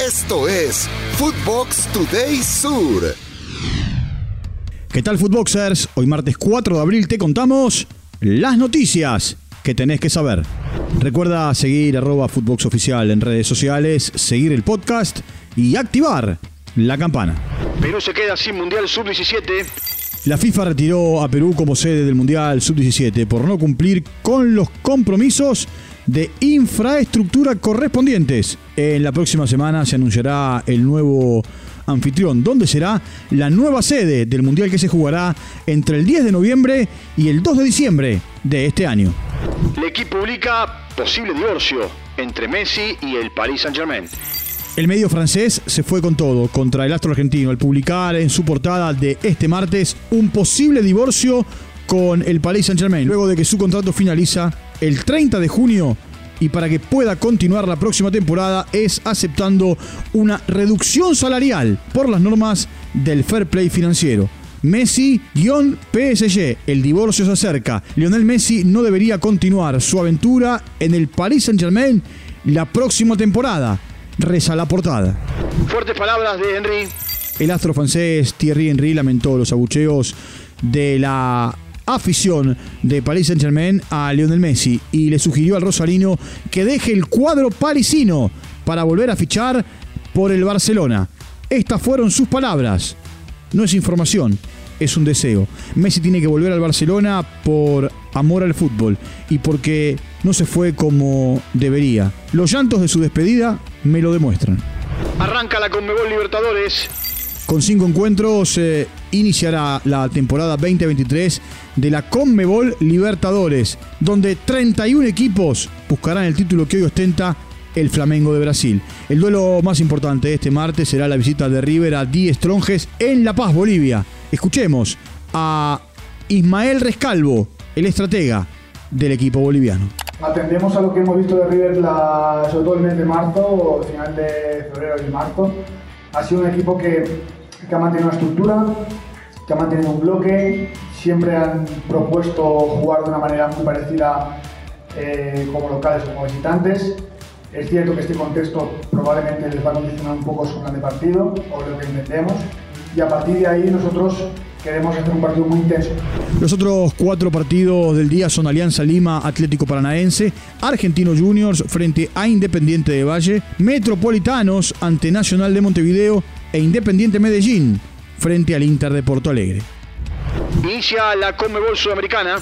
Esto es Footbox Today Sur. ¿Qué tal, Footboxers? Hoy martes 4 de abril te contamos las noticias que tenés que saber. Recuerda seguir arroba Footbox Oficial en redes sociales, seguir el podcast y activar la campana. Perú se queda sin Mundial Sub-17. La FIFA retiró a Perú como sede del Mundial Sub-17 por no cumplir con los compromisos de infraestructura correspondientes. En la próxima semana se anunciará el nuevo anfitrión, donde será la nueva sede del Mundial que se jugará entre el 10 de noviembre y el 2 de diciembre de este año. El equipo publica posible divorcio entre Messi y el Paris Saint-Germain. El medio francés se fue con todo contra el astro argentino al publicar en su portada de este martes un posible divorcio con el Paris Saint-Germain, luego de que su contrato finaliza el 30 de junio y para que pueda continuar la próxima temporada es aceptando una reducción salarial por las normas del fair play financiero. Messi-PSG, el divorcio se acerca. Lionel Messi no debería continuar su aventura en el Paris Saint-Germain la próxima temporada. Reza la portada. Fuertes palabras de Henry. El astro francés Thierry Henry lamentó los abucheos de la afición de Paris Saint Germain a Lionel Messi y le sugirió al Rosarino que deje el cuadro parisino para volver a fichar por el Barcelona. Estas fueron sus palabras. No es información, es un deseo. Messi tiene que volver al Barcelona por amor al fútbol y porque no se fue como debería. Los llantos de su despedida me lo demuestran. Arranca la Conmebol Libertadores. Con cinco encuentros se iniciará la temporada 2023 de la Conmebol Libertadores, donde 31 equipos buscarán el título que hoy ostenta el Flamengo de Brasil. El duelo más importante de este martes será la visita de River a Die Stronges en La Paz, Bolivia. Escuchemos a Ismael Rescalvo, el estratega del equipo boliviano. Atendemos a lo que hemos visto de River la, sobre todo el mes de marzo, final de febrero y marzo. Ha sido un equipo que que ha mantenido una estructura, que ha mantenido un bloque, siempre han propuesto jugar de una manera muy parecida eh, como locales o como visitantes. Es cierto que este contexto probablemente les va a condicionar un poco su plan de partido o lo que entendemos y a partir de ahí nosotros queremos hacer un partido muy intenso. Los otros cuatro partidos del día son Alianza Lima, Atlético Paranaense, Argentino Juniors frente a Independiente de Valle, Metropolitanos ante Nacional de Montevideo e Independiente Medellín frente al Inter de Porto Alegre. Inicia la Conmebol Sudamericana.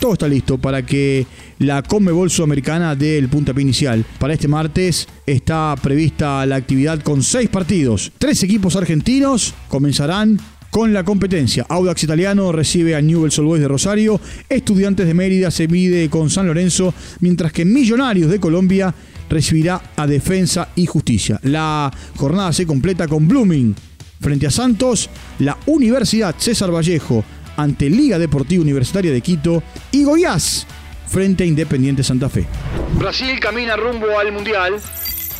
Todo está listo para que la Conmebol Sudamericana dé el puntapié inicial. Para este martes está prevista la actividad con seis partidos. Tres equipos argentinos comenzarán con la competencia. Audax Italiano recibe a Newell's Old Boys de Rosario. Estudiantes de Mérida se mide con San Lorenzo, mientras que Millonarios de Colombia recibirá a Defensa y Justicia. La jornada se completa con Blooming frente a Santos, la Universidad César Vallejo ante Liga Deportiva Universitaria de Quito y Goiás frente a Independiente Santa Fe. Brasil camina rumbo al Mundial.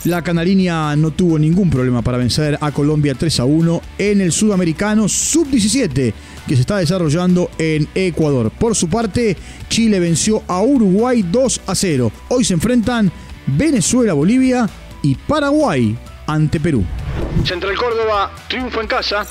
La canariña no tuvo ningún problema para vencer a Colombia 3 a 1 en el sudamericano sub-17 que se está desarrollando en Ecuador. Por su parte, Chile venció a Uruguay 2 a 0. Hoy se enfrentan Venezuela, Bolivia y Paraguay ante Perú. Central Córdoba triunfo en casa.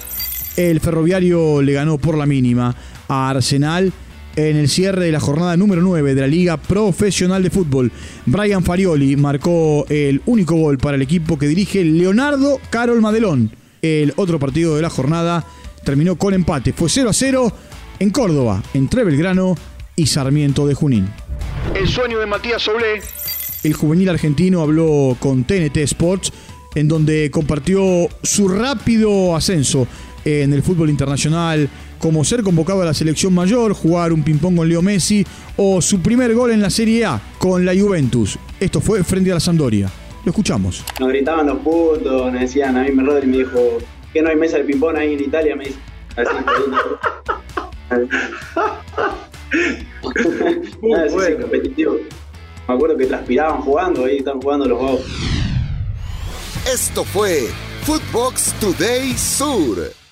El ferroviario le ganó por la mínima a Arsenal en el cierre de la jornada número 9 de la Liga Profesional de Fútbol. Brian Farioli marcó el único gol para el equipo que dirige Leonardo Carol Madelón. El otro partido de la jornada terminó con empate. Fue 0 a 0 en Córdoba, entre Belgrano y Sarmiento de Junín. El sueño de Matías Soule el juvenil argentino habló con TNT Sports, en donde compartió su rápido ascenso en el fútbol internacional, como ser convocado a la selección mayor, jugar un ping-pong con Leo Messi o su primer gol en la Serie A con la Juventus. Esto fue frente a la Sampdoria. Lo escuchamos. Nos gritaban los putos, nos decían, a mí me Rodri me dijo, que no hay mesa de ping-pong ahí en Italia, me dice. Así, Nada, es competitivo. Me acuerdo que transpiraban jugando, ahí están jugando los juegos. Esto fue Footbox Today Sur.